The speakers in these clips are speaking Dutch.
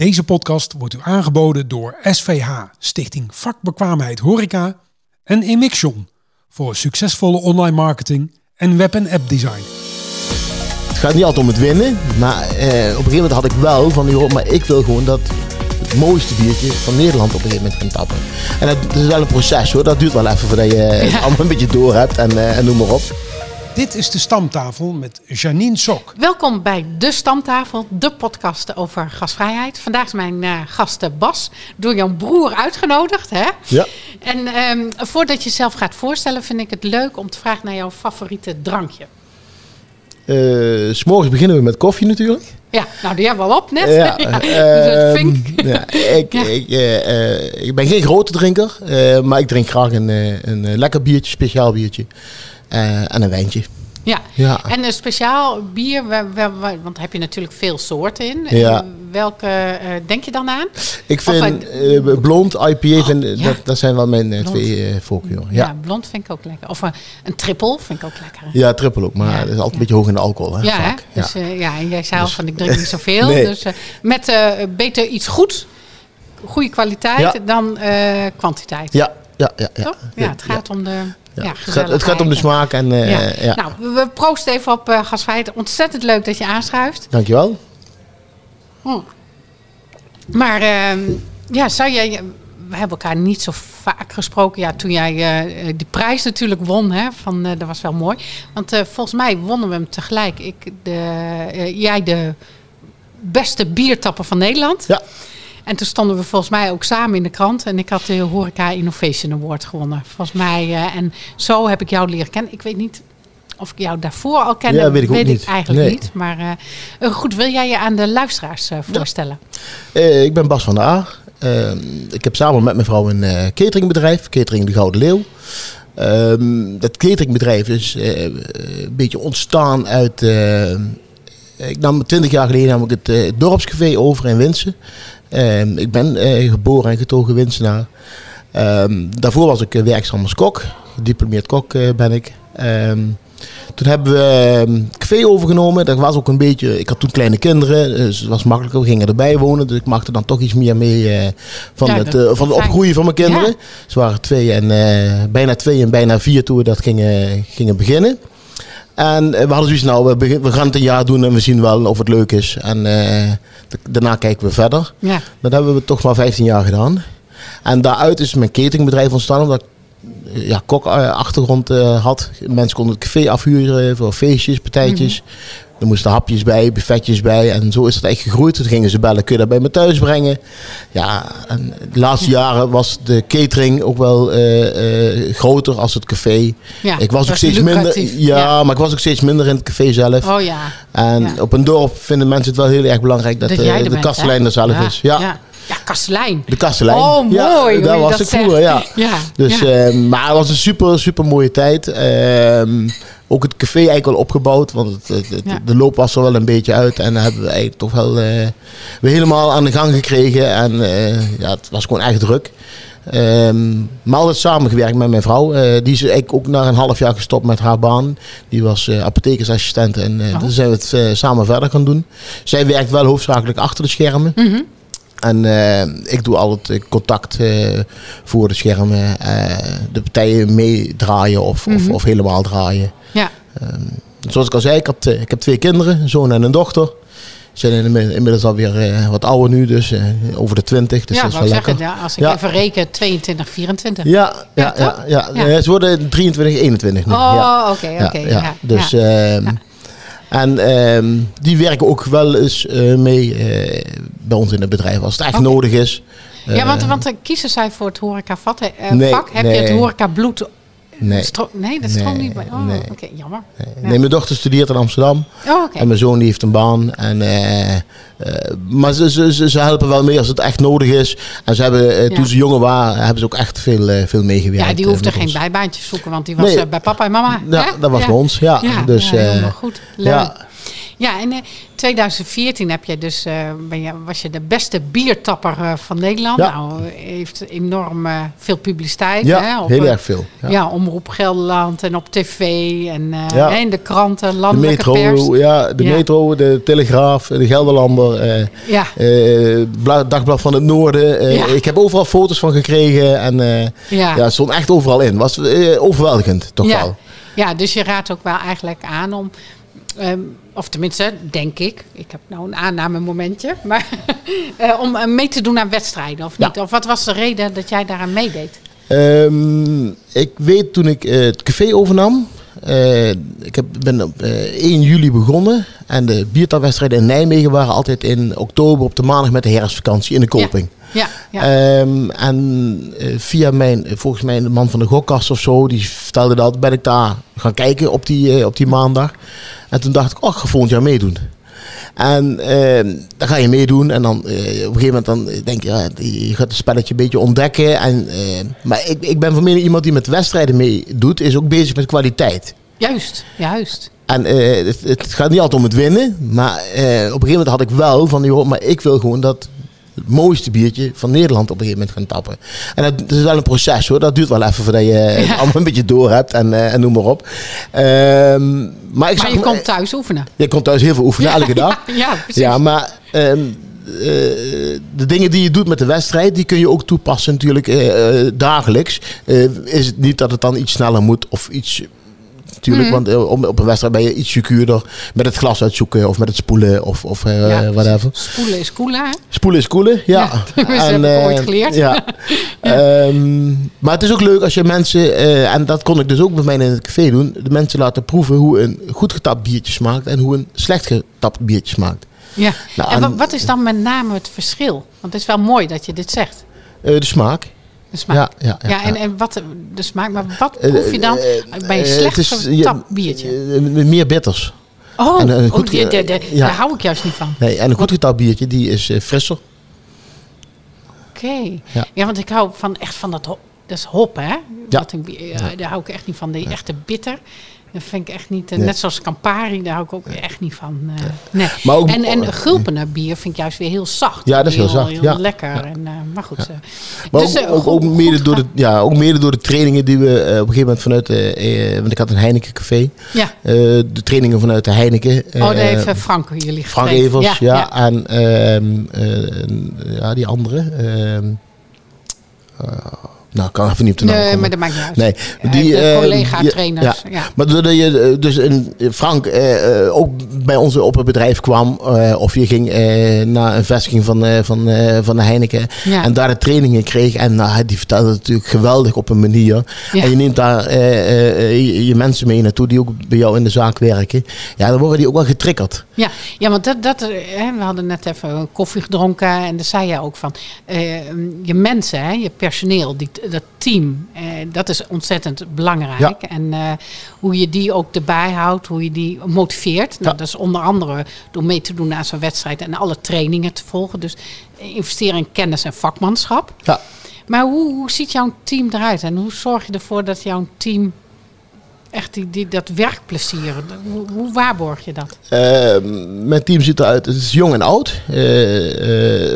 Deze podcast wordt u aangeboden door SVH, Stichting Vakbekwaamheid Horeca en Emixion voor succesvolle online marketing en web- en app design. Het gaat niet altijd om het winnen, maar eh, op een gegeven moment had ik wel van, joh, maar ik wil gewoon dat het mooiste biertje van Nederland op een gegeven moment gaan tappen. En dat, dat is wel een proces hoor, dat duurt wel even voordat je het allemaal een beetje door hebt en, eh, en noem maar op. Dit is de stamtafel met Janine Sok. Welkom bij De Stamtafel, de podcast over gasvrijheid. Vandaag is mijn eh, gast Bas, door jouw broer uitgenodigd. Hè? Ja. En ehm, voordat je jezelf gaat voorstellen, vind ik het leuk om te vragen naar jouw favoriete drankje. Eh, s morgens beginnen we met koffie natuurlijk. Ja, nou die hebben we al op net. Ja, dus ehm, ja, ik, Ja. Ik, eh, ik ben geen grote drinker, eh, maar ik drink graag een, eh, een lekker biertje, speciaal biertje. Eh, en een wijntje. Ja. Ja. En een speciaal bier, wa- wa- wa- want heb je natuurlijk veel soorten in. Ja. En welke eh, denk je dan aan? Ik vind eh, blond, IPA, vind, ja. dat, dat zijn wel mijn eh, Blond. twee eh voorkeuren. Ja. Ja. blond vind ik ook lekker. Of een, een triple vind ik ook lekker. Ja, triple ook, maar dat is altijd een beetje hoog in de alcohol. Hè, Ja, hè? Dus, eh, ja, en jij zei al van ik drink niet zoveel. Nee. Dus eh, met eh, beter iets goed, goede kwaliteit, dan eh, kwantiteit. ja, ja, ja, ja. Toch? Ja, het gaat om de Ja. ja. het, gaat, het gaat om de smaak en eh, Ja. ja. Nou, we- we proosten even op uh, gasvrijheid. Ontzettend leuk dat je aanschuift. Dankjewel. Maar ehm, ja, zou jij... We hebben elkaar niet zo vaak gesproken. Ja, toen jij eh, die prijs natuurlijk won, hè, van, eh, dat was wel mooi. Want eh, volgens mij wonnen we hem tegelijk. Ik, de, eh, jij de beste biertapper van Nederland. Ja. En toen stonden we volgens mij ook samen in de krant. En ik had de Horeca Innovation Award gewonnen. Volgens mij. eh, en zo heb ik jou leren kennen. Ik weet niet of ik jou daarvoor al kende. Ja, weet ik ook niet. eigenlijk Nee. niet. Maar eh, eh, goed, wil jij je aan de luisteraars voorstellen? Ik ben Bas van der A. Ik heb samen met mijn vrouw een cateringbedrijf, Catering de Gouden Leeuw. Ehm, dat cateringbedrijf is een beetje ontstaan uit... ik nam twintig jaar geleden nam ik het eh, dorpscafé over in Winsen. Ehm, ik ben eh, geboren en getogen Winsenaar. Ehm, daarvoor was ik eh, werkzaam als kok. Gediplomeerd kok eh, ben ik. Ehm, toen hebben we café overgenomen. Dat was ook een beetje. Ik had toen kleine kinderen, dus het was makkelijker. We gingen erbij wonen, dus ik maakte dan toch iets meer mee van, Ja, het, van het opgroeien van mijn kinderen. Ja. Ze waren twee en bijna twee en bijna vier toen we dat gingen, gingen beginnen. En eh, we hadden zoiets, nou, we, we gaan het een jaar doen en we zien wel of het leuk is. En eh, daarna kijken we verder. Ja. Dat hebben we toch maar 15 jaar gedaan. En daaruit is mijn cateringbedrijf ontstaan, omdat ik eh, ja, kok-achtergrond had. Mensen konden het café afhuren voor feestjes, partijtjes. Er moesten hapjes bij, buffetjes bij. En zo is het echt gegroeid. Toen gingen ze bellen, kun je dat bij me thuis brengen? Ja, en de laatste jaren was de catering ook wel eh, eh, groter als het café. Ja, ik was dat ook steeds minder. Ja, Ja. maar ik was ook steeds minder in het café zelf. Oh ja. En Ja. op een dorp vinden mensen het wel heel erg belangrijk dat, Dat eh, de bent, kastelein hè? er zelf is. Ja, Ja, kastelein. de kastelein. Oh, mooi. Ja, daar je was dat ik vroeger, ja. Ja, Dus, ja. maar het was een super, super mooie tijd. Ehm, ook het café eigenlijk wel opgebouwd, want het, het- het- Ja. de loop was er wel een beetje uit. En dan hebben we eigenlijk toch wel weer helemaal aan de gang gekregen. En eh, ja, het was gewoon echt druk. Ehm, maar altijd samengewerkt met mijn vrouw. Eh, die is eigenlijk ook na een half jaar gestopt met haar baan. Die was eh, apothekersassistent en eh Oh. toen zijn we het samen verder gaan doen. Zij werkt wel hoofdzakelijk achter de schermen. Mhm. En eh, ik doe al het eh, contact eh, voor de schermen. de partijen meedraaien of, of, Mhm. of helemaal draaien. ja. Ehm, zoals ik al zei, ik, had, ik heb twee kinderen, een zoon en een dochter. Ze zijn inmi- inmiddels alweer wat ouder nu, dus over de twintig. Dus ja, dat is wel ik lekker. zeggen, ja, als ik Ja. even reken, 22, 24. Ja, ja, Ja, ja, ze worden 23, 21 nu. Oh, oké, oké. Dus, ehm. En ehm, die werken ook wel eens eh, mee eh, bij ons in het bedrijf als het echt nodig is. ja, want, Eh, want kiezen zij voor het horeca-vak? Nee, vak? Heb je het horeca-bloed? Nee. Stro- nee, dat stroomt Nee, niet bij. Oh, nee. oké, jammer. Nee. Ja. Nee, mijn dochter studeert in Amsterdam. Oh, oké. En mijn zoon die heeft een baan. En, eh, eh, maar ze, ze, ze, ze helpen wel mee als het echt nodig is. En ze hebben, eh, Ja. toen ze jonger waren, hebben ze ook echt veel, veel meegewerkt. Ja, die hoefde geen ons. bijbaantjes zoeken, want die was bij papa en mama. Ja, hè? dat was bij ons. Ja, dus, ja, helemaal goed. Leuk. Ja. En in 2014 heb je dus, eh, ben je, was je de beste biertapper eh, van Nederland. Ja. Nou, heeft enorm eh, veel publiciteit. Ja, hè, op, heel eh, erg veel. Ja. Ja. Omroep Gelderland en op tv en eh, Ja. in de kranten, De landelijke metro, pers. ja, de metro, de Telegraaf, de Gelderlander, eh, eh, Dagblad van het Noorden. eh. Ik heb overal foto's van gekregen en eh, ja. het stond echt overal in. Was eh, overweldigend, toch wel. Ja, dus je raadt ook wel eigenlijk aan om, ehm, of tenminste, denk ik, ik heb nou een aanname momentje, maar eh, om eh, mee te doen aan wedstrijden of Ja. niet? Of wat was de reden dat jij daaraan meedeed? Ehm, ik weet toen ik eh, het café overnam. ik heb, ben op eh, 1 juli begonnen. En de biertapwedstrijden in Nijmegen waren altijd in oktober op de maandag met de herfstvakantie in de Koping. Ja, ja. Ehm, en eh, via mijn, eh, volgens mij de man van de gokkast of zo, die vertelde dat, ben ik daar gaan kijken op die, eh, op die maandag. En toen dacht ik, oh, ik ga volgend jaar meedoen. En ehm, dan ga je meedoen en dan op een gegeven moment dan denk je, ja, je gaat het spelletje een beetje ontdekken. En, eh, maar ik, ik ben van mening iemand die met wedstrijden meedoet, is ook bezig met kwaliteit. Juist, juist. En het, het gaat niet altijd om het winnen. Maar op een gegeven moment had ik wel van, joh, maar ik wil gewoon dat het mooiste biertje van Nederland op een gegeven moment gaan tappen. En dat, dat is wel een proces hoor. Dat duurt wel even voordat je het Ja. allemaal een beetje door hebt en, eh, en noem maar op. Ehm, maar ik Maar zag, je komt thuis oefenen. je komt thuis heel veel oefenen, elke dag. Ja, ja, precies. Ja, maar ehm, eh, de dingen die je doet met de wedstrijd, die kun je ook toepassen natuurlijk eh, eh, dagelijks. Eh, is het niet dat het dan iets sneller moet of iets... Natuurlijk, Mhm. want eh, om- op een wedstrijd ben je iets secuurder met het glas uitzoeken of met het spoelen of, of eh, Ja, whatever. Spoelen is koelen, hè? Spoelen is koelen, ja. Ja, dat heb ik eh, ooit geleerd. Ja. Ehm, maar het is ook leuk als je mensen, en dat kon ik dus ook bij mij in het café doen, de mensen laten proeven hoe een goed getapt biertje smaakt en hoe een slecht getapt biertje smaakt. Ja. Nou, en wa- en- wat is dan met name het verschil? Want het is wel mooi dat je dit zegt. De smaak. De smaak. Ja, ja, ja, Ja, en, en wat de- de smaak, maar wat Eh, proef je dan eh, bij een eh, slecht ja, biertje? eh, meer bitters. Oh, en een oh, goed- die- ja. daar hou ik juist niet van. Nee, en een goed getapt biertje, die is eh, frisser. Oké. Ja. Ja. want ik hou van echt van dat hop. Dat is hop, hè? Ja. Dat ik, ja, Daar hou ik echt niet van. Die echte bitter. Dat vind ik echt niet. eh, Nee. Net zoals Campari, daar hou ik ook echt niet van. eh, nee. Maar ook- en, en gulpener bier vind ik juist weer heel zacht. Ja, dat is heel zacht, Heel ja. lekker. En, eh, maar goed. eh, Maar dus, ook, eh, ook, ook goed- mede goed door de, ja, ook mede door de trainingen die we eh, op een gegeven moment vanuit eh, want ik had een Heineken café. Ja. Eh, de trainingen vanuit de Heineken. Oh, daar eh, heeft eh, Frank jullie Frank. Evers, ja. En ehm, eh, ja, die andere. Nou, ik kan even niet op de naam Nee, komen. maar dat maakt niet uit. Nee, die eh, collega-trainers, Ja, ja. Maar doordat je eh, dus in Frank eh, eh, ook bij ons op het bedrijf kwam, of je ging naar een vestiging van, van, van de Heineken Ja. en daar de trainingen kreeg. En nou, die vertelde het natuurlijk geweldig op een manier. Ja. En je neemt daar je, je mensen mee naartoe die ook bij jou in de zaak werken. Ja, dan worden die ook wel getriggerd. Ja, ja want dat, dat, hè, we hadden net even koffie gedronken en daar zei je ook van. je mensen, hè, je personeel, die, dat team, eh, dat is ontzettend belangrijk. Ja. En eh, hoe je die ook erbij houdt, hoe je die motiveert. Nou, Ja. Dat is onder andere door mee te doen aan zo'n wedstrijd en alle trainingen te volgen. Dus investeren in kennis en vakmanschap. Ja. Maar hoe, hoe ziet jouw team eruit en hoe zorg je ervoor dat jouw team echt die, die, dat werkplezier, hoe, hoe waarborg je dat? Eh, mijn team ziet eruit, het is jong en oud. Eh,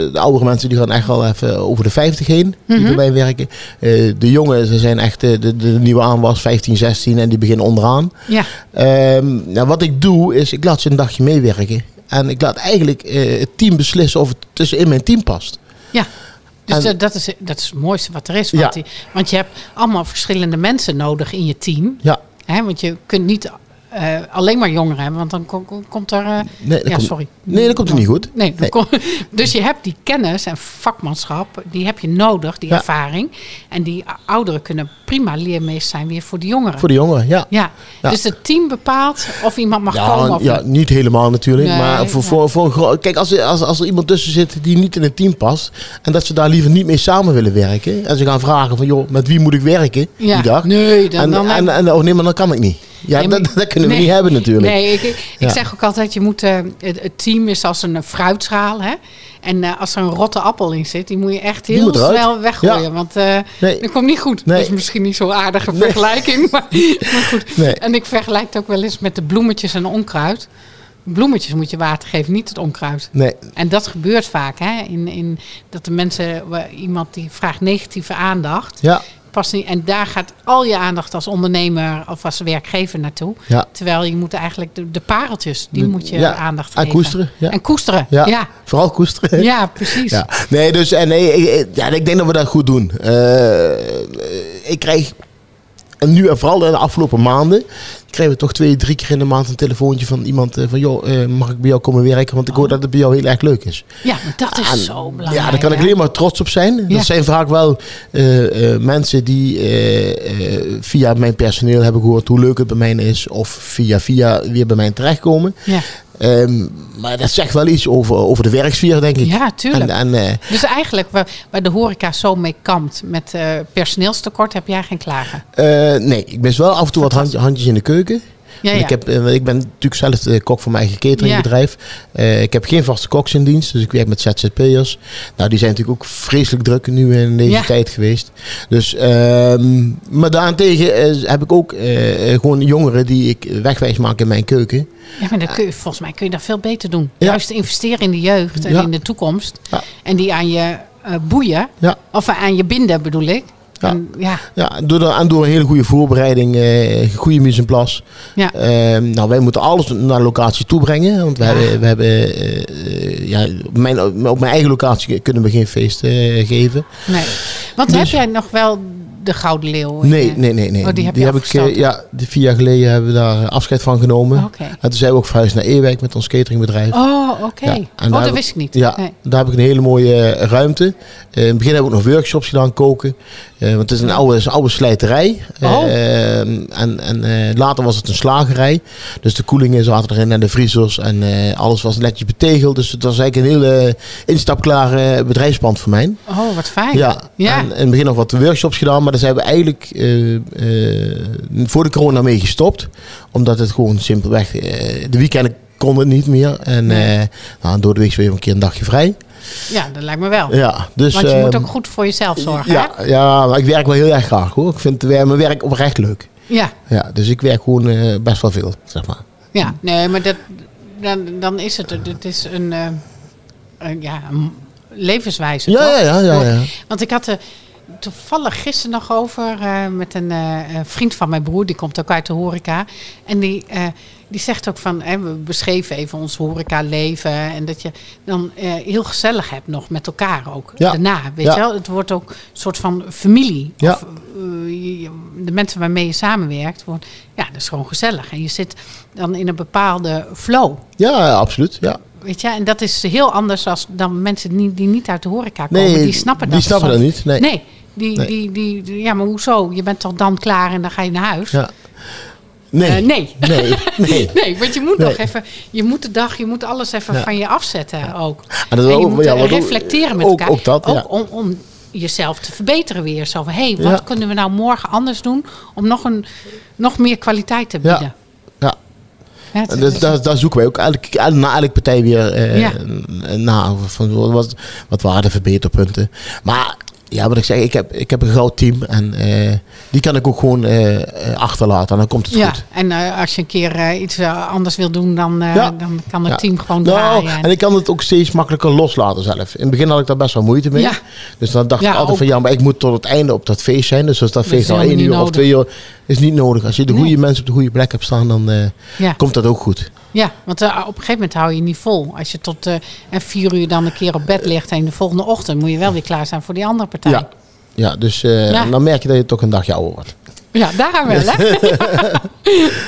eh, de oudere mensen die gaan echt wel even over de 50 heen, die Mhm. bij mij werken. Eh, de jongen, ze zijn echt de, de nieuwe aanwas, 15, 16 en die beginnen onderaan. Ja. Ehm, nou, wat ik doe, is ik laat ze een dagje meewerken. En ik laat eigenlijk het team beslissen of het tussenin mijn team past. Ja. Dus En- dat, is, dat is het mooiste wat er is. Ja. Want, die- want je hebt allemaal verschillende mensen nodig in je team. Ja, Hè? Want je kunt niet eh, alleen maar jongeren hebben, want dan kom- kom- komt er... eh, nee, ja, komt, sorry. nee, dat komt er niet goed. Nee, Nee. kom- dus je hebt die kennis en vakmanschap, die heb je nodig, die Ja. ervaring. En die ouderen kunnen prima leermeester zijn weer voor de jongeren. Voor de jongeren, ja. ja. Ja. dus het team bepaalt of iemand mag komen of ja, niet. niet helemaal natuurlijk. Nee, maar voor, voor, voor Kijk, als er, als, als er iemand tussen zit die niet in het team past. En dat ze daar liever niet mee samen willen werken. En ze gaan vragen van, joh, met wie moet ik werken die dag? Nee, dan, en, dan, en, en, oh nee, maar dan kan ik niet. Ja, Nee, dat, dat kunnen we nee. niet hebben natuurlijk. Nee, ik, ik Ja. zeg ook altijd, je moet, eh, het, het team is als een fruitschaal. Hè? En eh, als er een rotte appel in zit, die moet je echt heel snel weggooien. Ja. Want eh Nee. dat komt niet goed. Nee. Dat is misschien niet zo'n aardige vergelijking. Maar, maar goed. En ik vergelijk het ook wel eens met de bloemetjes en onkruid. bloemetjes moet je water geven, niet het onkruid. Nee, En dat gebeurt vaak, hè? In, in, dat de mensen, iemand die vraagt negatieve aandacht, ja, past niet. En daar gaat al je aandacht als ondernemer of als werkgever naartoe. ja. Terwijl je moet eigenlijk de, de pareltjes, die De- moet je ja, aandacht en geven. koesteren, ja. En koesteren, Ja. Vooral koesteren. precies. Ja, nee, dus en nee, ik, ja, ik denk dat we dat goed doen. Eh, ik krijg, en nu en vooral de afgelopen maanden, krijgen we toch twee, drie keer in de maand een telefoontje van iemand eh, van, joh, eh, mag ik bij jou komen werken? Want ik hoor Oh. dat het bij jou heel erg leuk is. Ja, dat is En, zo belangrijk. Ja, daar kan ik alleen maar trots op zijn. Ja. Dat zijn vaak wel eh, mensen die via mijn personeel hebben gehoord hoe leuk het bij mij is. Of via via weer bij mij terechtkomen. Ja, Ehm, maar dat zegt wel iets over, over de werksfeer, denk ik. ja tuurlijk. En, en, eh, Dus eigenlijk waar, waar de horeca zo mee kampt met eh, personeelstekort, heb jij geen klagen. Eh, nee, ik mis wel af en toe wat hand- handjes in de keuken. Ja, ja. Ik, heb, eh, ik ben natuurlijk zelf de kok van mijn eigen cateringbedrijf. Eh, ik heb geen vaste koks in dienst, dus ik werk met ZZP'ers. Nou, die zijn natuurlijk ook vreselijk druk nu in deze tijd geweest. Dus, ehm, maar daarentegen eh, heb ik ook gewoon jongeren die ik wegwijs maak in mijn keuken. Ja, maar dan kun je, volgens mij kun je dat veel beter doen. Juist investeren in de jeugd en in de toekomst. En die aan je boeien. Of aan je binden bedoel ik. Ja. En, ja, Ja, door, en door een hele goede voorbereiding, eh goede mise en place. ja. Ehm, nou, wij moeten alles naar locatie toe brengen. Want we Ja. hebben, we hebben eh, ja, op, mijn, op mijn eigen locatie kunnen we geen feest eh, geven. Nee. Want Dus- heb jij nog wel de Gouden Leeuw? in, Nee, eh, nee, nee. nee. Oh, die heb je ik, afgestoten? eh, ja, de vier jaar geleden hebben we daar afscheid van genomen. Oké. En toen zijn we ook verhuisd naar Ewijk met ons cateringbedrijf. Oh, oké. Ja, Oh, dat heb- wist ik niet. Ja, Nee. daar heb ik een hele mooie eh, ruimte. Eh, in het begin hebben we ook nog workshops gedaan, koken. Eh, want het is een oude, is een oude slijterij. Oh. Eh, en en eh, later was het een slagerij. Dus de koelingen zaten erin en de vriezers. En eh, alles was netjes betegeld. Dus het was eigenlijk een hele instapklare bedrijfspand voor mij. Oh, wat fijn. Ja, Ja. en in het begin nog wat workshops gedaan, maar daar zijn we eigenlijk eh, eh, voor de corona mee gestopt. Omdat het gewoon simpelweg, eh, de weekenden kon het niet meer. En Nee. nou, door de week weer een keer een dagje vrij. Ja, dat lijkt me wel. Ja, dus, Want je moet ehm, ook goed voor jezelf zorgen. ja, ja, maar ik werk wel heel erg graag hoor. Ik vind mijn werk oprecht leuk. hè? Ja. Ja, dus ik werk gewoon best wel veel, zeg maar. Ja, nee, maar dat, dan, dan is het, het is een, een, ja, een levenswijze, Ja, toch? ja, ja, ja, ja. Want ik had er toevallig gisteren nog over eh, met een eh, een vriend van mijn broer, die komt ook uit de horeca. En die, eh, die zegt ook van, hè, we beschreven even ons horeca leven en dat je dan heel gezellig hebt nog met elkaar ook. Ja. Daarna, weet Ja. je wel? Het wordt ook een soort van familie. Ja. Of, de mensen waarmee je samenwerkt, wordt, ja, dat is gewoon gezellig. En je zit dan in een bepaalde flow. Ja, absoluut. Ja. Weet je, en dat is heel anders als dan mensen die, die niet uit de horeca komen. Nee, die snappen dat die snappen dat niet. Nee. Nee, die, Nee. Die, die, die- ja, maar hoezo? Je bent toch dan klaar en dan ga je naar huis? Ja. Nee. Eh, nee. nee. Nee. Nee, want je moet Nee. nog even, je moet de dag, je moet alles even Ja. van je afzetten ook. En dat en je ook- moet ja, ook- reflecteren met ook- elkaar. ook dat, ja. om, om jezelf te verbeteren weer. Zo van, hé, hey, wat kunnen we nou morgen anders doen om nog, een, nog meer kwaliteit te bieden? Ja. Ja, dus, daar, daar zoeken wij ook elke, el- na elke partij weer eh, na. Van, wat, wat waren de verbeterpunten? Maar ja, wat ik zeg, ik heb, ik heb een groot team. En eh, die kan ik ook gewoon eh, eh, achterlaten. En dan komt het ja, goed. en als je een keer iets anders wil doen, dan, Ja. dan kan het Ja. team gewoon Nou, draaien. en ik kan het ook steeds makkelijker loslaten zelf. In het begin had ik daar best wel moeite mee. Ja. Dus dan dacht ik altijd ook. van ja, maar ik moet tot het einde op dat feest zijn. Dus als dat feest al één uur of twee uur is niet nodig. Als je de Nee. goede mensen op de goede plek hebt staan, dan komt dat ook goed. Ja, want eh, op een gegeven moment hou je niet vol. Als je tot eh, en vier uur dan een keer op bed ligt en de volgende ochtend moet je wel weer klaar zijn voor die andere partij. Ja. Ja, dus eh, Ja. dan merk je dat je toch een dagje ouder wordt. Ja, daar wel, hè?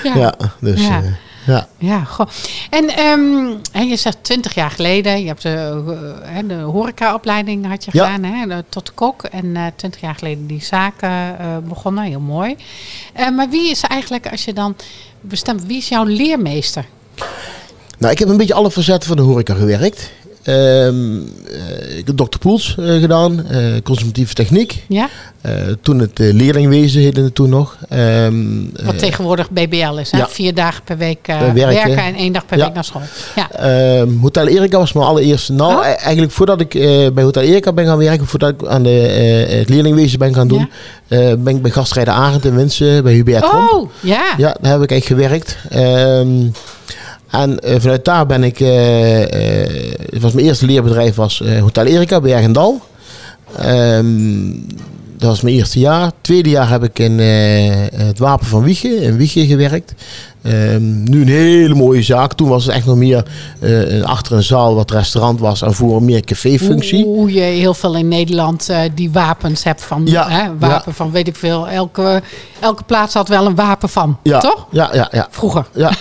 ja. Ja, dus Ja. ja. Ja, goh. En ehm, je zegt 20 jaar geleden, je hebt de, de horecaopleiding had je gedaan, hè, de- tot kok. En 20 jaar geleden die zaken begonnen, heel mooi. Maar wie is eigenlijk, als je dan bestemt, wie is jouw leermeester? Nou, ik heb een beetje alle facetten van de horeca gewerkt. Eh, ik heb Dr. Poels eh, gedaan, eh, consumptieve techniek. Ja? Toen het leerlingwezen heette het toen nog. Ehm, Wat tegenwoordig BBL is, hè? ja. Vier dagen per week werken. werken. en één dag per Ja. week naar school. Ja. Ehm, Hotel Erika was mijn allereerste. Nou, Oh. e- eigenlijk voordat ik bij Hotel Erika ben gaan werken, voordat ik aan de, het leerlingwezen ben gaan doen, ben ik bij gastrijder Arend in Winsen bij Hubert. Oh, ja. Ja, daar heb ik echt gewerkt. En eh, vanuit daar ben ik, eh, eh, het was mijn eerste leerbedrijf was eh, Hotel Erika, Bergendal. Ehm dat was mijn eerste jaar. Tweede jaar heb ik in eh, het Wapen van Wiegen, in Wiegen gewerkt. Ehm, nu een hele mooie zaak. Toen was het echt nog meer eh, een- achter een zaal wat restaurant was en voor meer caféfunctie. Hoe je heel veel in Nederland eh, die wapens hebt van Ja, hè, wapen ja. van weet ik veel. Elke, elke plaats had wel een wapen van, Ja, toch? Ja, ja, ja. Vroeger. Ja.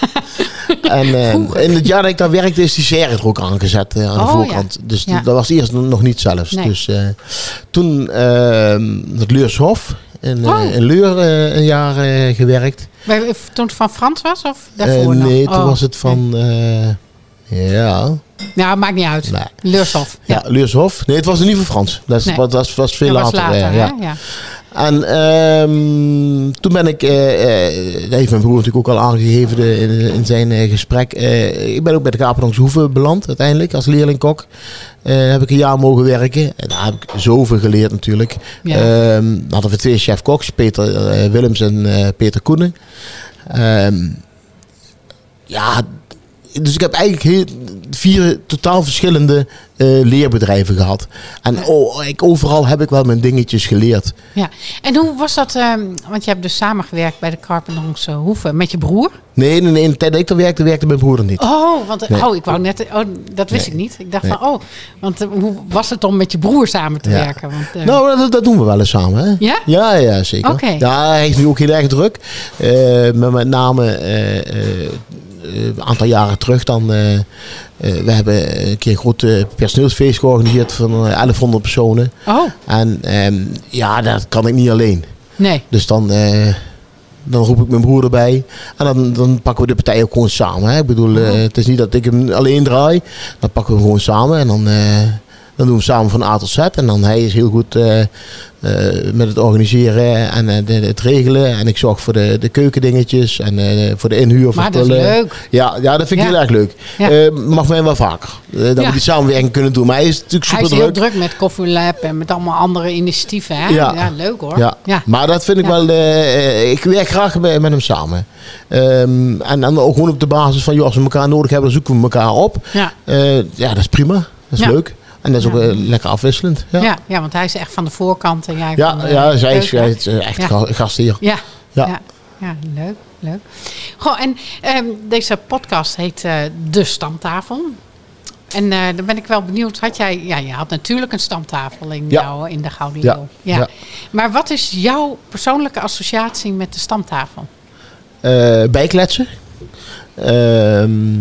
En eh, in het jaar dat ik daar werkte is die serre er ook aangezet eh, aan de Oh, voorkant. Dus Ja. dat was eerst nog niet zelfs. Nee. Dus eh, toen eh, het Leurshof in, Oh. in Leur een jaar gewerkt. Bij, toen het van Frans was of daarvoor nee, toen Oh, was het van... ja, Ja, maakt niet uit. Nee. Leurshof. ja, Leurshof. Nee, het was niet van Frans. Dat, Nee. dat was, was veel Dat was later. ja. En ehm, toen ben ik, eh, eh, dat heeft mijn broer natuurlijk ook al aangegeven de- in, in zijn eh, gesprek. eh, ik ben ook bij de Kapendonks Hoeve beland uiteindelijk als leerlingkok. Eh heb ik een jaar mogen werken. En daar heb ik zoveel geleerd natuurlijk. Ja. Ehm, hadden we twee chef-koks, Peter eh, Willems en eh, Peter Koenen. Ehm, ja, dus ik heb eigenlijk heel, vier totaal verschillende eh, leerbedrijven gehad. En oh, ik, overal heb ik wel mijn dingetjes geleerd. Ja. En hoe was dat? ehm, want je hebt dus samengewerkt bij de Carpendonks eh, Hoeve met je broer. Nee, nee, nee, in de tijd dat ik er werkte, werkte mijn broer er niet. Oh, want, Nee. oh ik wou net. Oh, dat wist Nee. ik niet. Ik dacht Nee. van, oh, want eh, hoe was het om met je broer samen te Ja. werken? Want, eh, Nou, dat, dat doen we wel eens samen. Hè? Ja? Ja, ja zeker. Oké. Ja, hij is nu ook heel erg druk. Maar met name een aantal jaren terug dan... eh, eh, we hebben een keer een groot eh, personeelsfeest georganiseerd van eh, 1100 personen. oh, En ehm, ja, dat kan ik niet alleen. nee. Dus dan, eh, dan roep ik mijn broer erbij. En dan, dan pakken we de partij ook gewoon samen. Hè? Ik bedoel, eh, het is niet dat ik hem alleen draai. Dan pakken we hem gewoon samen. En dan, eh, dan doen we samen van A tot Z. En dan hij is heel goed eh, eh, met het organiseren en eh, de- het regelen. En ik zorg voor de, de keukendingetjes en voor de inhuur Maar dat is leuk. Ja, ja, dat vind ik Ja. heel erg leuk. Ja. Mag mij wel vaker. Dat Ja. we die samenwerking kunnen doen. Maar hij is natuurlijk Hij super is heel druk. druk met Coffee Lab en met allemaal andere initiatieven. Hè? Ja. Leuk hoor. Ja. ja. maar dat vind ik wel. ik werk graag met, met hem samen. Ehm, en dan ook gewoon op de basis van, joh, als we elkaar nodig hebben, dan zoeken we elkaar op. Ja. Ja, dat is prima. Dat is Ja. leuk. En dat is ook Ja. eh, lekker afwisselend. Ja, Ja. ja, Ja, want hij is echt van de voorkant en jij ja, van de zij is, keuken. zij is eh, echt Ja. ga- gastheer. Ja. Ja. Ja. ja. leuk, leuk. Goh, en ehm, deze podcast heet eh, De Stamtafel. En eh, dan ben ik wel benieuwd, had jij, ja, je had natuurlijk een stamtafel in, Ja. jou, in de Gouden Ja. Ja. Ja. Maar wat is jouw persoonlijke associatie met de stamtafel? Eh, bijkletsen. Ehm,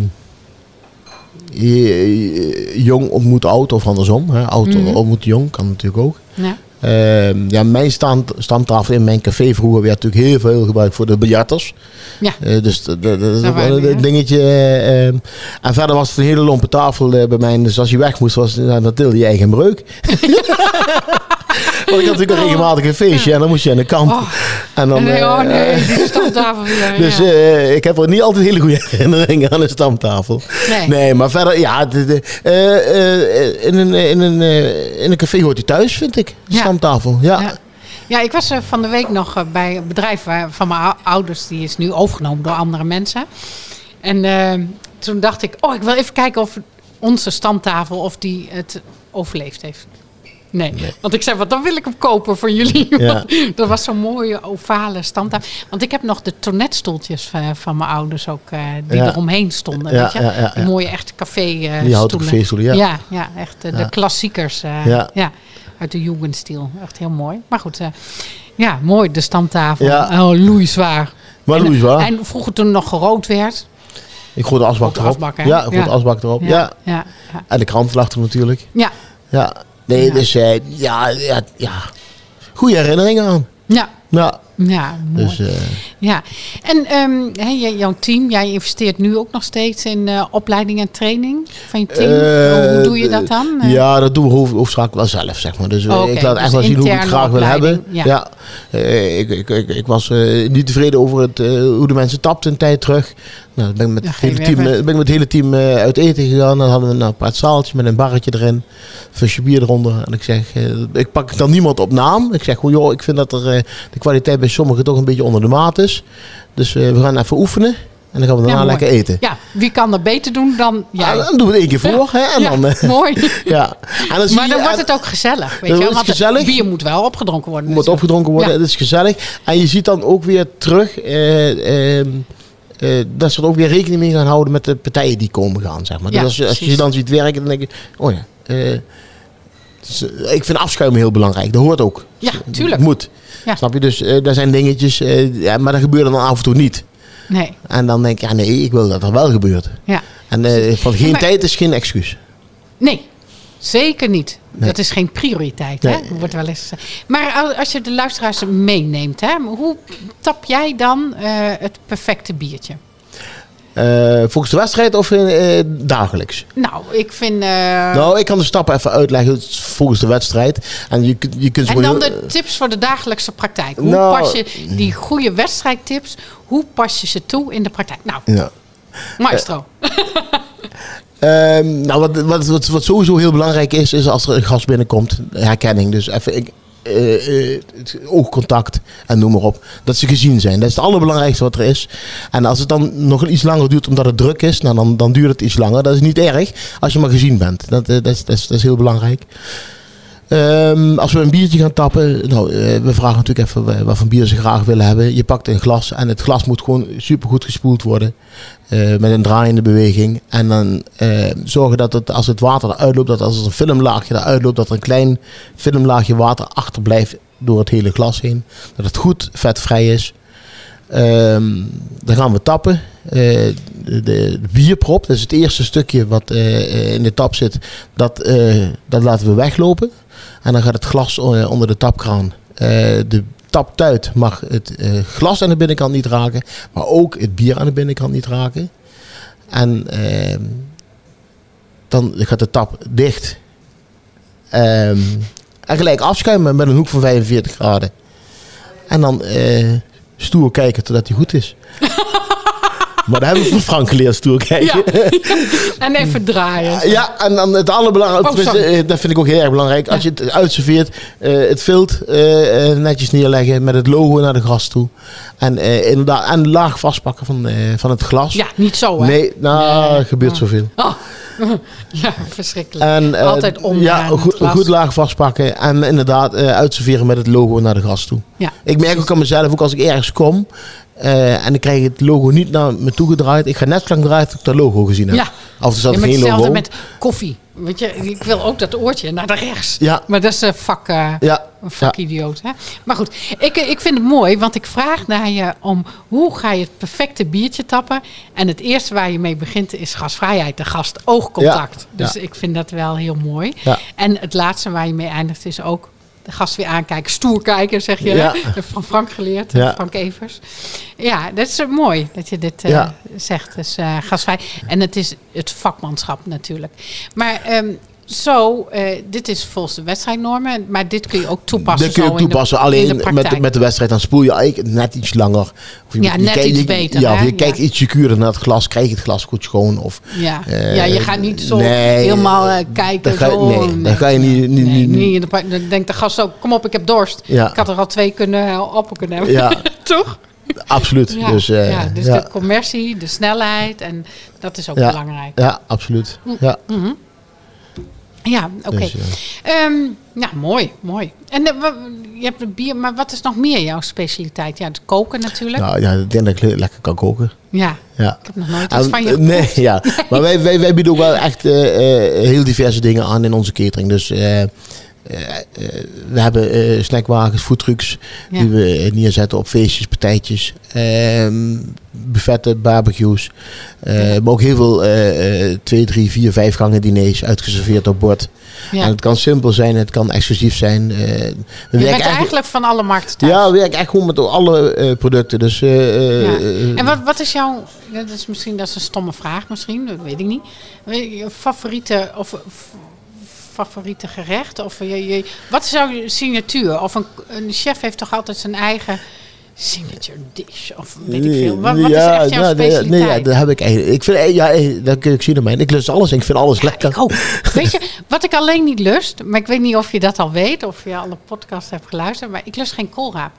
jong ontmoet oud of andersom. Hè. Oud Mhm. ontmoet jong, kan natuurlijk ook. Ja. Ehm, ja, mijn stand, stamtafel in mijn café vroeger werd natuurlijk heel veel gebruikt voor de biljarters. Ja. Eh, dus dat dat- dat is ook wel een dingetje. eh, ehm. en verder was het een hele lompe tafel eh, bij mij. Dus als je weg moest, was, nou, dan tilde je eigen breuk. Want ik had natuurlijk al regelmatig een feestje en dan moest je aan de kant. Oh. En dan, nee, oh eh, nee, die stamtafel weer. dus ja. eh, ik heb er niet altijd hele goede herinneringen aan een stamtafel. Nee. Nee, maar verder, ja, de, de, eh, eh, in, een, in, een, eh, in een café hoort hij thuis, vind ik. Een Ja. stamtafel, ja. Ja. Ja, ik was eh, van de week nog eh, bij een bedrijf van mijn ou- ouders. Die is nu overgenomen door andere mensen. En eh, toen dacht ik, oh, ik wil even kijken of onze stamtafel, of die het overleefd heeft. Nee. want ik zei, wat dan wil ik hem kopen voor jullie. Ja. Dat was zo'n mooie ovale stamtafel. Want ik heb nog de tonetstoeltjes eh, van mijn ouders ook, eh, die Ja. eromheen stonden. Ja, weet je? Die mooie echte café eh, Die houten caféstoelen, ja. Ja, echt de klassiekers. Ja. uit de Jugendstil. Echt heel mooi. Maar goed, ja, mooi. De stamtafel. Ja. Oh, loeizwaar. Maar En- Louis, waar? En vroeger toen nog gerookt werd. Ik gooi de asbak erop. asbak, ja, ik gooi Ja. de asbak erop. Ja. Ja, ja, ja. En de krant lag er natuurlijk. ja. Ja. Nee, Ja. dus ja, ja, ja. Goede herinneringen aan. ja. Ja, Ja, mooi. dus eh, ja. En jij- jouw team, jij investeert nu ook nog steeds in eh, opleiding en training van je team. Eh, Hoe doe je dat dan? Eh, Ja, dat doen we hoofd, hoofdzakelijk wel zelf, zeg maar. Dus eh, Oh, ik laat echt Dus wel zien hoe ik het graag wil hebben. Ja. ja. Eh, ik, ik, ik, ik was eh, niet tevreden over het, eh, hoe de mensen tapten een tijd terug. Nou, dan ben ik met, Ja, het, hele team, eh, ben ik met het hele team eh, uit eten gegaan. Dan hadden we een apart zaaltje met een barretje erin. Fusje bier eronder. En ik zeg, eh, ik pak dan niemand op naam. Ik zeg, goh, joh, ik vind dat er, eh, de kwaliteit bij sommigen toch een beetje onder de maat is. Dus eh, we gaan even oefenen. En dan gaan we daarna Ja, lekker eten. Ja, wie kan dat beter doen dan jij? Ja, dan doen we het één keer voor. hè, en dan, eh, mooi. ja. En dan Maar dan je- wordt het ook gezellig. Weet Dan je? Want het gezellig. bier moet wel opgedronken worden. moet natuurlijk. opgedronken worden. Het is gezellig. En je ziet dan ook weer terug eh, ehm, eh, dat ze er ook weer rekening mee gaan houden met de partijen die komen gaan. Zeg maar. Dus als je, als je dan ziet werken, dan denk je, oh ja. Eh, ze- ik vind afschuimen heel belangrijk. Dat hoort ook. Ja, tuurlijk. Moet. Ja. Snap je? Dus eh daar zijn dingetjes, eh, ja, maar dat gebeurt dan af en toe niet. Nee, En dan denk ik, ja nee, ik wil dat er wel gebeurt. ja. En eh, van geen maar- tijd is geen excuus. Nee, zeker niet. Nee. Dat is geen prioriteit. Nee. Hè? Wordt wel eens. Maar al- als je de luisteraars meeneemt, hè, hoe tap jij dan eh, het perfecte biertje? Eh, volgens de wedstrijd of eh, dagelijks? Nou, ik vind. eh, Nou, ik kan de stappen even uitleggen volgens de wedstrijd. En je, je kunt en dan de tips voor de dagelijkse praktijk. Hoe Nou, pas je die goede wedstrijdtips, hoe pas je ze toe in de praktijk? Nou, Ja. maestro. Ehm, nou, wat, wat, wat, wat sowieso heel belangrijk is, is als er een gast binnenkomt, herkenning. Dus even ik, het oogcontact en noem maar op. Dat ze gezien zijn. Dat is het allerbelangrijkste wat er is. En als het dan nog iets langer duurt omdat het druk is, nou, dan, dan duurt het iets langer. Dat is niet erg als je maar gezien bent. Dat, eh, dat, is, dat is heel belangrijk. Ehm, als we een biertje gaan tappen, nou, eh, we vragen natuurlijk even wa- wat voor bier ze graag willen hebben. Je pakt een glas en het glas moet gewoon supergoed gespoeld worden. eh, met een draaiende beweging. En dan eh, zorgen dat het, als het water eruit loopt, dat als er een filmlaagje eruit loopt, dat er een klein filmlaagje water achterblijft door het hele glas heen. Dat het goed vetvrij is. Ehm, dan gaan we tappen. Eh, de, bierprop, dat is het eerste stukje wat eh, in de tap zit, dat, eh, dat laten we weglopen. En dan gaat het glas eh, onder de tapkraan. Eh, de taptuit mag het eh, glas aan de binnenkant niet raken, maar ook het bier aan de binnenkant niet raken. En ehm, dan gaat de tap dicht. Ehm, en gelijk afschuimen met een hoek van 45 graden. En dan stoer kijken totdat hij goed is. maar dat hebben we van Frank geleerd, stoer kijken. Ja. en even draaien. Ja, en dan het allerbelangrijkste, Oh, eh, dat vind ik ook heel erg belangrijk. Als je het uitserveert, eh, het vilt eh, netjes neerleggen met het logo naar de gast toe. En inderdaad, en laag vastpakken van, van het glas. Ja, niet zo hè? Nee, nou, Nee. gebeurt Oh. zoveel. Oh. ja, verschrikkelijk. En, Altijd onderaan Ja, goed, laag vastpakken. En inderdaad, uitserveren met het logo naar de gast toe. Ja, Ik merk ook aan mezelf, ook als ik ergens kom... eh, en ik krijg het logo niet naar me toe gedraaid. Ik ga net zo lang draaien tot ik dat logo gezien heb. Ja. Of er staat Ja, geen hetzelfde logo. met koffie. Weet je, ik wil ook dat oortje naar de rechts. Ja. Maar dat is een vak, eh, Ja, een vakidioot. Hè? Maar goed, ik, ik vind het mooi, want ik vraag naar je om hoe ga je het perfecte biertje tappen. En het eerste waar je mee begint is gastvrijheid, de gast-oogcontact. Ja, Dus ik vind dat wel heel mooi. Ja. En het laatste waar je mee eindigt is ook de gast weer aankijken, stoer kijken, zeg je. Ja. Van Frank geleerd, Ja. Frank Evers. Ja, dat is eh, mooi dat je dit eh, zegt. Dus eh gastvrij. En het is het vakmanschap natuurlijk. Maar ehm, zo, eh, dit is volgens de wedstrijdnormen. Maar dit kun je ook toepassen. Dat kun je ook de- toepassen. Alleen de met, met de wedstrijd, dan spoel je eigenlijk net iets langer. Of je, Ja, net kijkt- iets je- beter, Ja, of je kijkt Ja. ietsje kuurder naar het glas. Krijg je het glas goed schoon? Of, Ja. Eh, ja, je gaat niet zo nee, helemaal eh, kijken. dat ga je- zo. nee, dat ga je niet- niet- Nee, niet- Dan denkt de gast ook, kom op, ik heb dorst. Ja. Ik had er al twee kunnen op kunnen hebben. Ja. Toch? absoluut. Ja, Dus, ja, dus ja. de commercie, de snelheid. En dat is ook belangrijk. Ja, absoluut. Ja, Ja, oké. Dus, Ehm, ja, mooi, mooi. En eh, je hebt het bier, maar wat is nog meer jouw specialiteit? Ja, het koken natuurlijk. nou, ja, ik denk dat ik le- lekker kan koken. Ja, Ja. ik heb nog nooit iets van je eh, nee, ja. Maar wij, wij, wij bieden ook wel echt eh, eh, heel diverse dingen aan in onze catering. Dus eh, eh, eh, we hebben eh, snackwagens, foodtrucks Ja. die we eh, neerzetten op feestjes, partijtjes. ehm, buffetten, barbecues. Eh, Maar ook heel veel eh, eh, twee, drie, vier, vijf gangen diners uitgeserveerd op bord. Ja. En het kan simpel zijn, het kan exclusief zijn. Eh, we Je werken eigenlijk- eigenlijk van alle markten thuis. ja, we werken echt gewoon met alle eh, producten. Dus, eh, eh, Ja. eh, En wat, wat is jouw, dat is misschien dat is een stomme vraag misschien, dat weet ik niet. Je favoriete of favoriete gerecht of je, je, wat is jouw signatuur? Of een, een chef heeft toch altijd zijn eigen signature dish of weet ik veel. Wat, wat is echt jouw nou, specialiteit? Nee, ja, dat heb ik eigenlijk. Ik vind, eh, ja, eh, dat kun je zien aan mij. Ik lust alles en ik vind alles lekker. Ik ook. Weet je, wat ik alleen niet lust, maar ik weet niet of je dat al weet of je alle podcasts hebt geluisterd, maar ik lust geen koolraap.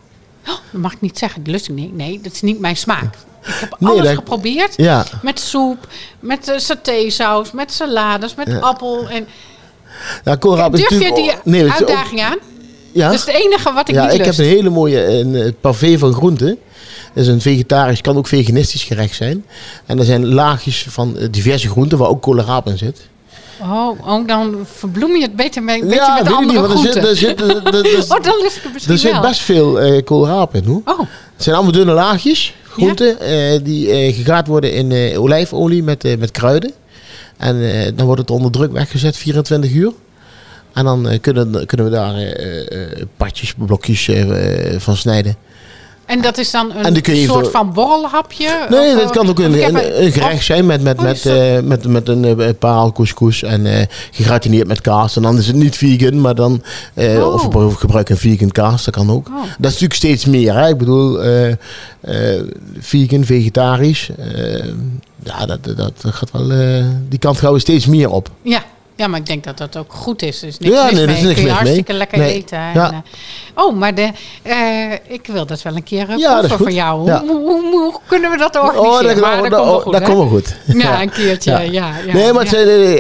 Oh, dat mag ik niet zeggen, dat lust ik niet. Nee, dat is niet mijn smaak. Ik heb Nee, alles dat- geprobeerd. Ja. Met soep, met uh, satésaus, met salades, met appel. En Ja, durf je die nee, ook- uitdaging aan? ja? Dat is het enige wat ik ja, niet ik lust. heb een hele mooie een, eh, pavé van groenten. Dat is een vegetarisch, kan ook veganistisch gerecht zijn. En er zijn laagjes van eh, diverse groenten waar ook koolraap in zit. Oh, oh, dan verbloem je het beter een beetje ja, met andere niet, want er zit, groenten. er zit, er, er- oh, dan lust ik het misschien er zit wel. best veel eh koolraap in hoor. Oh, Het zijn allemaal dunne laagjes, groenten, die gegaard worden in olijfolie met, met kruiden. En eh, dan wordt het onder druk weggezet, 24 uur. En dan eh, kunnen, kunnen we daar eh, partjes, blokjes van snijden. En dat is dan En een soort voor- van borrelhapje? Nee, Of, dat eh, kan ook of een, een, een gerecht zijn met, met, Oh, met, eh, met, met een eh, paal couscous en eh gegratineerd met kaas. En dan is het niet vegan, maar dan... eh, Oh. Of we gebruiken een vegan kaas, dat kan ook. Oh. Dat is natuurlijk steeds meer. Hè? Ik bedoel, eh, eh, vegan, vegetarisch. eh, ja, dat, dat, dat gaat wel... eh, die kant gaan we steeds meer op. Ja. Ja, maar ik denk dat dat ook goed is. Is niks Ja, nee, mee. is niks Kun je mee. hartstikke lekker Nee. eten. En, eh, oh, maar de, eh, ik wil dat wel een keer uh, Ja, dat van jou. Hoe, Ja. hoe, hoe- hoe kunnen we dat Oh, organiseren? dat, maar dat, dat komt wel dat komt wel goed. Ja, een keertje. Ja. Ja, nee, maar het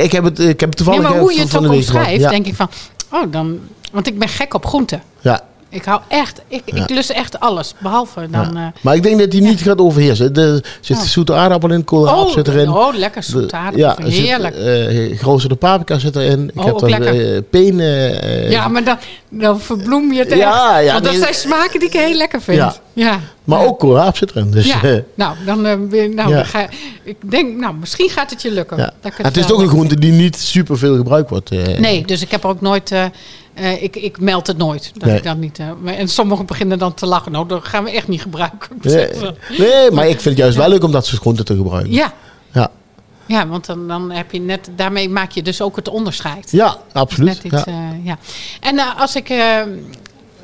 ik heb het, ik heb het Nee, toevallig maar eh, hoe je van- het ook omschrijft, denk ik van... Oh, dan... Want ik ben gek op groenten. Ja. Ik hou echt... Ik, ik lust echt alles. Behalve dan... Ja. eh, Maar ik denk dat die niet gaat overheersen. Er zit Oh. zoete aardappel in, koolraap oh, zit erin. oh, lekker De- zoet Ja, er zit, Heerlijk. eh, geroosterde paprika zit erin. Ik Oh, heb dan peen. eh, ja, maar dan, dan verbloem je het echt. Ja, ja, Want dat nee. zijn smaken die ik heel lekker vind. Ja. Ja. Maar ook koolraap zit erin. Dus, Ja, nou, dan, weer- nou, dan ga, ik denk, nou, misschien gaat het je lukken. ja. Dat het is ook een groente die niet super veel gebruikt wordt. Nee, dus ik heb er ook nooit, eh, ik, ik meld het nooit. Dat Nee. ik dat niet, eh, en sommigen beginnen dan te lachen. Nou, dat gaan we echt niet gebruiken. Nee, nee, maar ik vind het juist wel leuk om dat soort groenten te gebruiken. Ja, Ja, ja want dan, dan heb je net, daarmee maak je dus ook het onderscheid. ja absoluut. Net iets, ja. eh, ja. En als ik,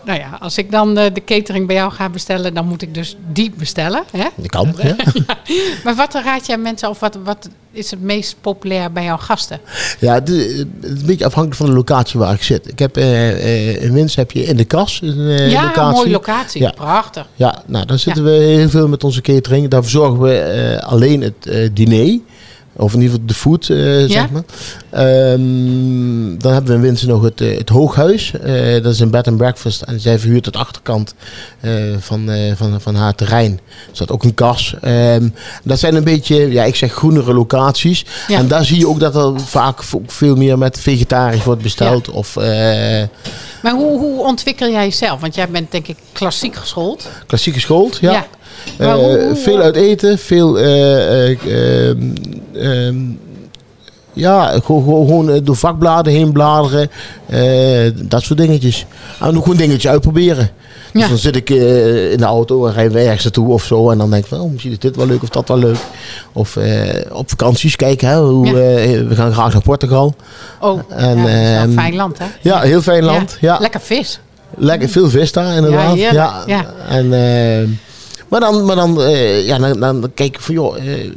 nou ja, als ik dan eh, de catering bij jou ga bestellen, dan moet ik dus die bestellen. Hè? Dat kan. Ja. Maar wat raad jij mensen, of wat, wat is het meest populair bij jouw gasten? Ja, het is een beetje afhankelijk van de locatie waar ik zit. Ik heb eh, eh, in Wins heb je in de kas een eh, ja, locatie. een mooie locatie. Ja. Prachtig. Ja, nou, daar zitten we heel veel met onze catering. Daar verzorgen we eh, alleen het eh, diner. Of in ieder geval de food, eh, Ja. zeg maar. Ehm, dan hebben we in Winsen nog het, eh, het Hooghuis. Eh, dat is een bed and breakfast. En zij verhuurt het achterkant van, van, van haar terrein. Er staat ook een kas. Ehm, dat zijn een beetje, ja, ik zeg groenere locaties. Ja. En daar zie je ook dat er vaak veel meer met vegetarisch wordt besteld. Of Maar hoe, hoe ontwikkel jij jezelf? Want jij bent denk ik klassiek geschoold. klassiek geschoold. Ja. Eh, veel uit eten, veel eh, eh, ehm, ehm, ja, gewoon, door vakbladen heen bladeren, dat soort dingetjes. En ook gewoon dingetjes uitproberen. Dus dan zit ik in de auto en rijden we ergens naartoe of zo. En dan denk ik van, oh, misschien is dit wel leuk of dat wel leuk. Of op vakanties kijken. Hè, hoe, Ja. we gaan graag naar Portugal. Oh, En, ja, dat is een ehm, fijn land hè? Ja, heel fijn land. Ja. Lekker vis. Lekker veel vis daar inderdaad. Ja. En, eh, maar dan, maar dan, eh, ja, dan, dan kijk ik van, joh, eh,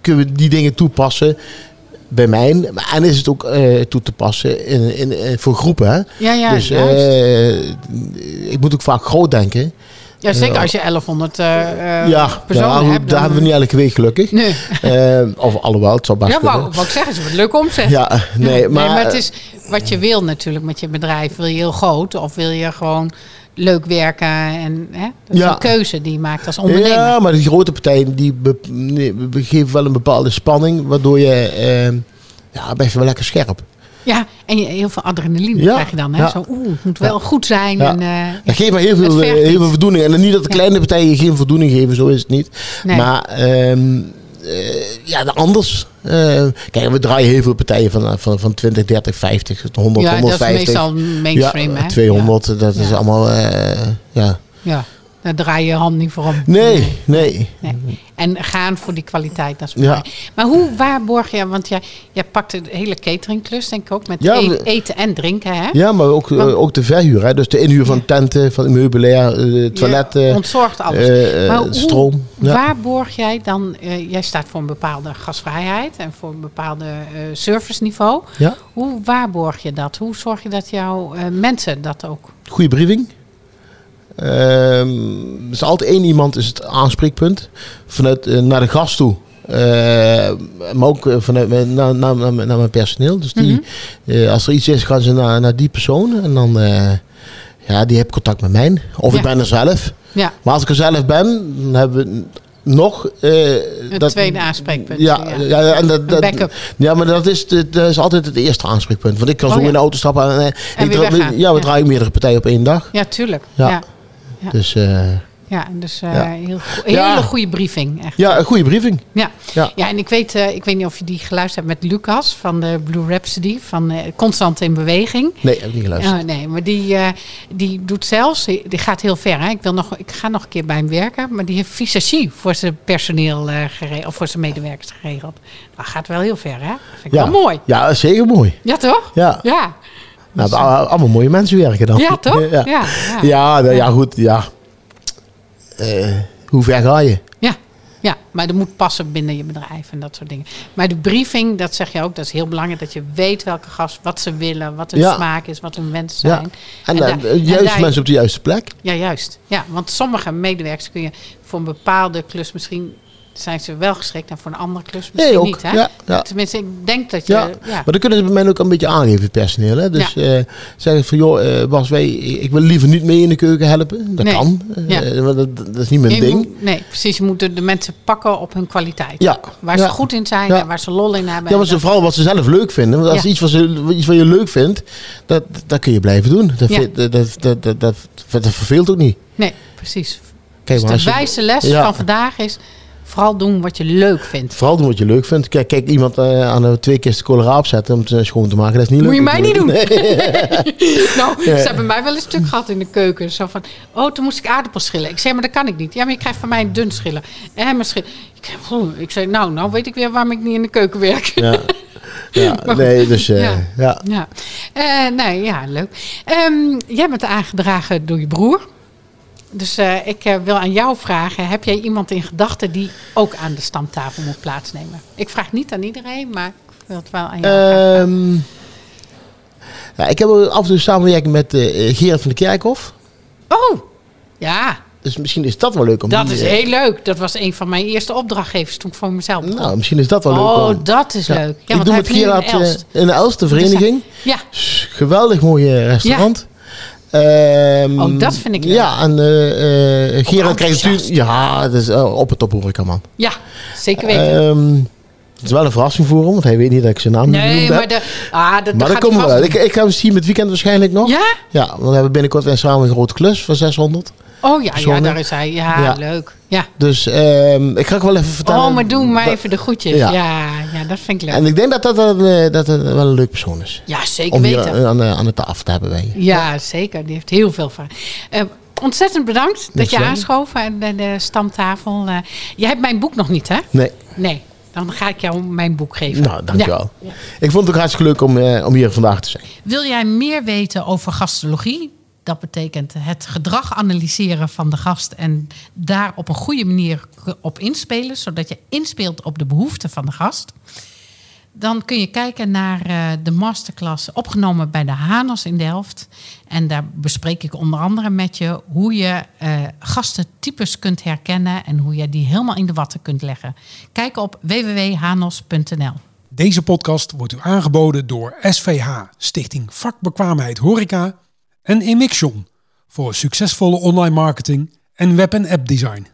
kunnen we die dingen toepassen bij mij? En is het ook eh, toe te passen in, in, in- voor groepen, hè? Ja, ja, dus juist. ik moet ook vaak groot denken. ja, zeker ja. als je 1100 eh eh, ja, personen ja, hebt. daar hebben we niet elke week gelukkig. Nee. Eh, of alhoewel, het zal best Ja, kunnen. wou, wou ik zeggen, ze wordt leuk omzet. Ja, nee, Ja, maar, het is wat je wil natuurlijk met je bedrijf. Wil je heel groot of wil je gewoon leuk werken? En, hè? Dat is Ja. een keuze die je maakt als ondernemer. Ja, maar die grote partijen die be- geven wel een bepaalde spanning, waardoor je eh, ja, best wel lekker scherp. Ja, en je, heel veel adrenaline Ja, krijg je dan. Hè? ja. Zo, oeh, het moet wel goed zijn. Ja. En, eh, Dat geeft me heel veel, eh, heel veel voldoening. En niet dat de kleine partijen geen voldoening geven, zo is het niet. nee. Maar ehm, eh, ja, de anders. Eh, kijk, we draaien heel veel partijen van, van, van 20, 30, 50, 100, ja, dat is 150. meestal mainstream. ja, hè? 200, dat is allemaal... eh, ja. Ja, daar draai je hand niet voor om. Nee, nee. Nee. En gaan voor die kwaliteit, dat is Ja. Maar hoe waarborg je, want jij, jij pakt de hele cateringklus, denk ik ook, met Ja, e- eten en drinken, hè? Ja, maar ook, eh, Want- ook de verhuur. Hè? Dus de inhuur van tenten, van meubilair, eh, Je toiletten, ontzorgt alles. eh, Maar hoe- stroom. Ja. Waar borg jij dan, jij staat voor een bepaalde gastvrijheid en voor een bepaalde serviceniveau. Ja. Hoe waarborg je dat? Hoe zorg je dat jouw mensen dat ook? Goede briefing. Ehm, er is altijd één iemand is het aanspreekpunt. Vanuit eh, naar de gast toe. Eh, maar ook eh, vanuit mijn, naar, naar, naar, mijn- naar mijn personeel. Dus die, eh, als er iets is, gaan ze naar, naar die persoon. En dan, ja, die heeft contact met mij. Of Ja. ik ben er zelf. Ja, Maar als ik er zelf ben, dan hebben we nog... het tweede aanspreekpunt. Ja, ja. ja, en dat, dat, ja, maar dat is, dat is altijd het eerste aanspreekpunt. Want ik kan Oh, zo in de auto stappen en, ik. Ja, we draaien meerdere partijen op één dag. Ja, tuurlijk. Ja. Ja, ja. Dus eh, ja dus eh, Ja. heel, go- Ja. hele goede briefing. Echt. ja, een goede briefing. Ja. Ja. Ja. en ik weet, eh, ik weet niet of je die geluisterd hebt met Lucas van de Blue Rhapsody, van Constant in Beweging. Nee, heb ik niet geluisterd. Ja, nee, maar die, die doet zelfs, die gaat heel ver. Hè? Ik, wil nog, ik ga nog een keer bij hem werken, maar die heeft visagie voor zijn personeel geregeld, of voor zijn medewerkers geregeld. Dat gaat wel heel ver, hè? Vind ik ja. wel mooi. Ja, zeker mooi. Ja, toch? Ja, Ja. Nou, al- allemaal mooie mensen werken dan. Ja, toch? Ja, Ja. Ja. ja, nou, ja goed. Ja. Eh, hoe ver ga je? Ja, ja, maar dat moet passen binnen je bedrijf en dat soort dingen. Maar de briefing, dat zeg je ook, dat is heel belangrijk. Dat je weet welke gast, wat ze willen, wat hun Ja. smaak is, wat hun wensen Ja. zijn. En, En dan daar- en daar- mensen op de juiste plek. Ja, juist. Ja, want sommige medewerkers kun je voor een bepaalde klus misschien zijn ze wel geschikt en voor een andere klus misschien Nee, ook. niet. Hè? Ja, ja. Tenminste, ik denk dat je. Ja. Ja, Maar dan kunnen ze bij mij ook een beetje aangeven, het personeel. Hè? Dus eh zeggen van, joh, Bas, wij, ik wil liever niet mee in de keuken helpen. Dat Nee. kan. Ja. want dat, dat is niet mijn Je ding. moet- nee, precies. Je moet de, de mensen pakken op hun kwaliteit. Ja. Waar ze goed in zijn en waar ze lol in hebben. Ja, maar ze vooral wat ze zelf leuk vinden. Want als iets, wat ze, iets wat je leuk vindt, dat, dat kun je blijven doen. Dat, vind- dat, dat, dat, dat, verveelt ook niet. Nee, precies. Kijk, Dus de wijze les van vandaag is vooral doen wat je leuk vindt. Vooral doen wat je leuk vindt. Kijk, kijk iemand eh, aan de twee kisten cola opzetten om het eh, schoon te maken. Dat is niet Moet leuk. je mij niet doen. Nou, Ja. ze hebben mij wel een stuk gehad in de keuken. Zo van, oh, toen moest ik aardappels schillen. Ik zei, maar dat kan ik niet. Ja, maar je krijgt van mij een dun schillen. En mijn schillen. Ik, ik zei, nou, nou weet ik weer waarom ik niet in de keuken werk. Ja. Ja, nee, dus eh, Ja. ja. Ja, Eh, nee, ja, leuk. Ehm, jij bent aangedragen door je broer. Dus eh, ik eh, wil aan jou vragen: heb jij iemand in gedachten die ook aan de stamtafel moet plaatsnemen? Ik vraag niet aan iedereen, maar ik wil het wel aan jou ja, ik heb af en toe samenwerking met eh Gerard van de Kerkhof. Oh, ja, Dus misschien is dat wel leuk om dat die, is heel leuk. Dat was een van mijn eerste opdrachtgevers toen ik voor mezelf begon. Nou, misschien is dat wel leuk. oh, om- dat is Ja. leuk. Ja, ik doe met Gerard Elst. in de Elste vereniging. Ja, Geweldig mooie restaurant. Ehm, Oh, dat vind ik leuk. Ja, en eh Gerard krijgt natuurlijk... Ja, het is eh, op het top horeca, man. ja, zeker weten. Ehm, het is wel een verrassing voor hem, want hij weet niet dat ik zijn naam niet nee, maar, de, ah, dat, Maar dat komt wel. Ik, ik ga hem zien met het weekend waarschijnlijk nog. Ja? Ja, want we hebben binnenkort weer samen een grote klus van 600. Oh ja, ja, daar is hij. Ja, Ja. leuk. Ja. Dus ehm, ik ga ook wel even vertellen. Oh, maar doe maar even de groetjes. Ja. Ja, ja, dat vind ik leuk. En ik denk dat dat, een, eh, dat het wel een leuk persoon is. ja, zeker Om weten. eh, aan, de- aan de tafel te hebben bij je. Ja, zeker. Die heeft heel veel van. Eh, ontzettend bedankt dat je aanschoven en de, de stamtafel. eh jij hebt mijn boek nog niet, hè? Nee, Nee. Dan ga ik jou mijn boek geven. nou, dankjewel. Ja. Ik vond het ook hartstikke leuk om, eh, om hier vandaag te zijn. Wil jij meer weten over gastologie? Dat betekent het gedrag analyseren van de gast en daar op een goede manier op inspelen, zodat je inspeelt op de behoeften van de gast. Dan kun je kijken naar eh, de masterclass opgenomen bij de Hanos in Delft. En daar bespreek ik onder andere met je hoe je eh, gastentypes kunt herkennen en hoe je die helemaal in de watten kunt leggen. Kijk op www.hanos.nl. Deze podcast wordt u aangeboden door SVH, Stichting Vakbekwaamheid Horeca en Emixion voor succesvolle online marketing en web- en appdesign.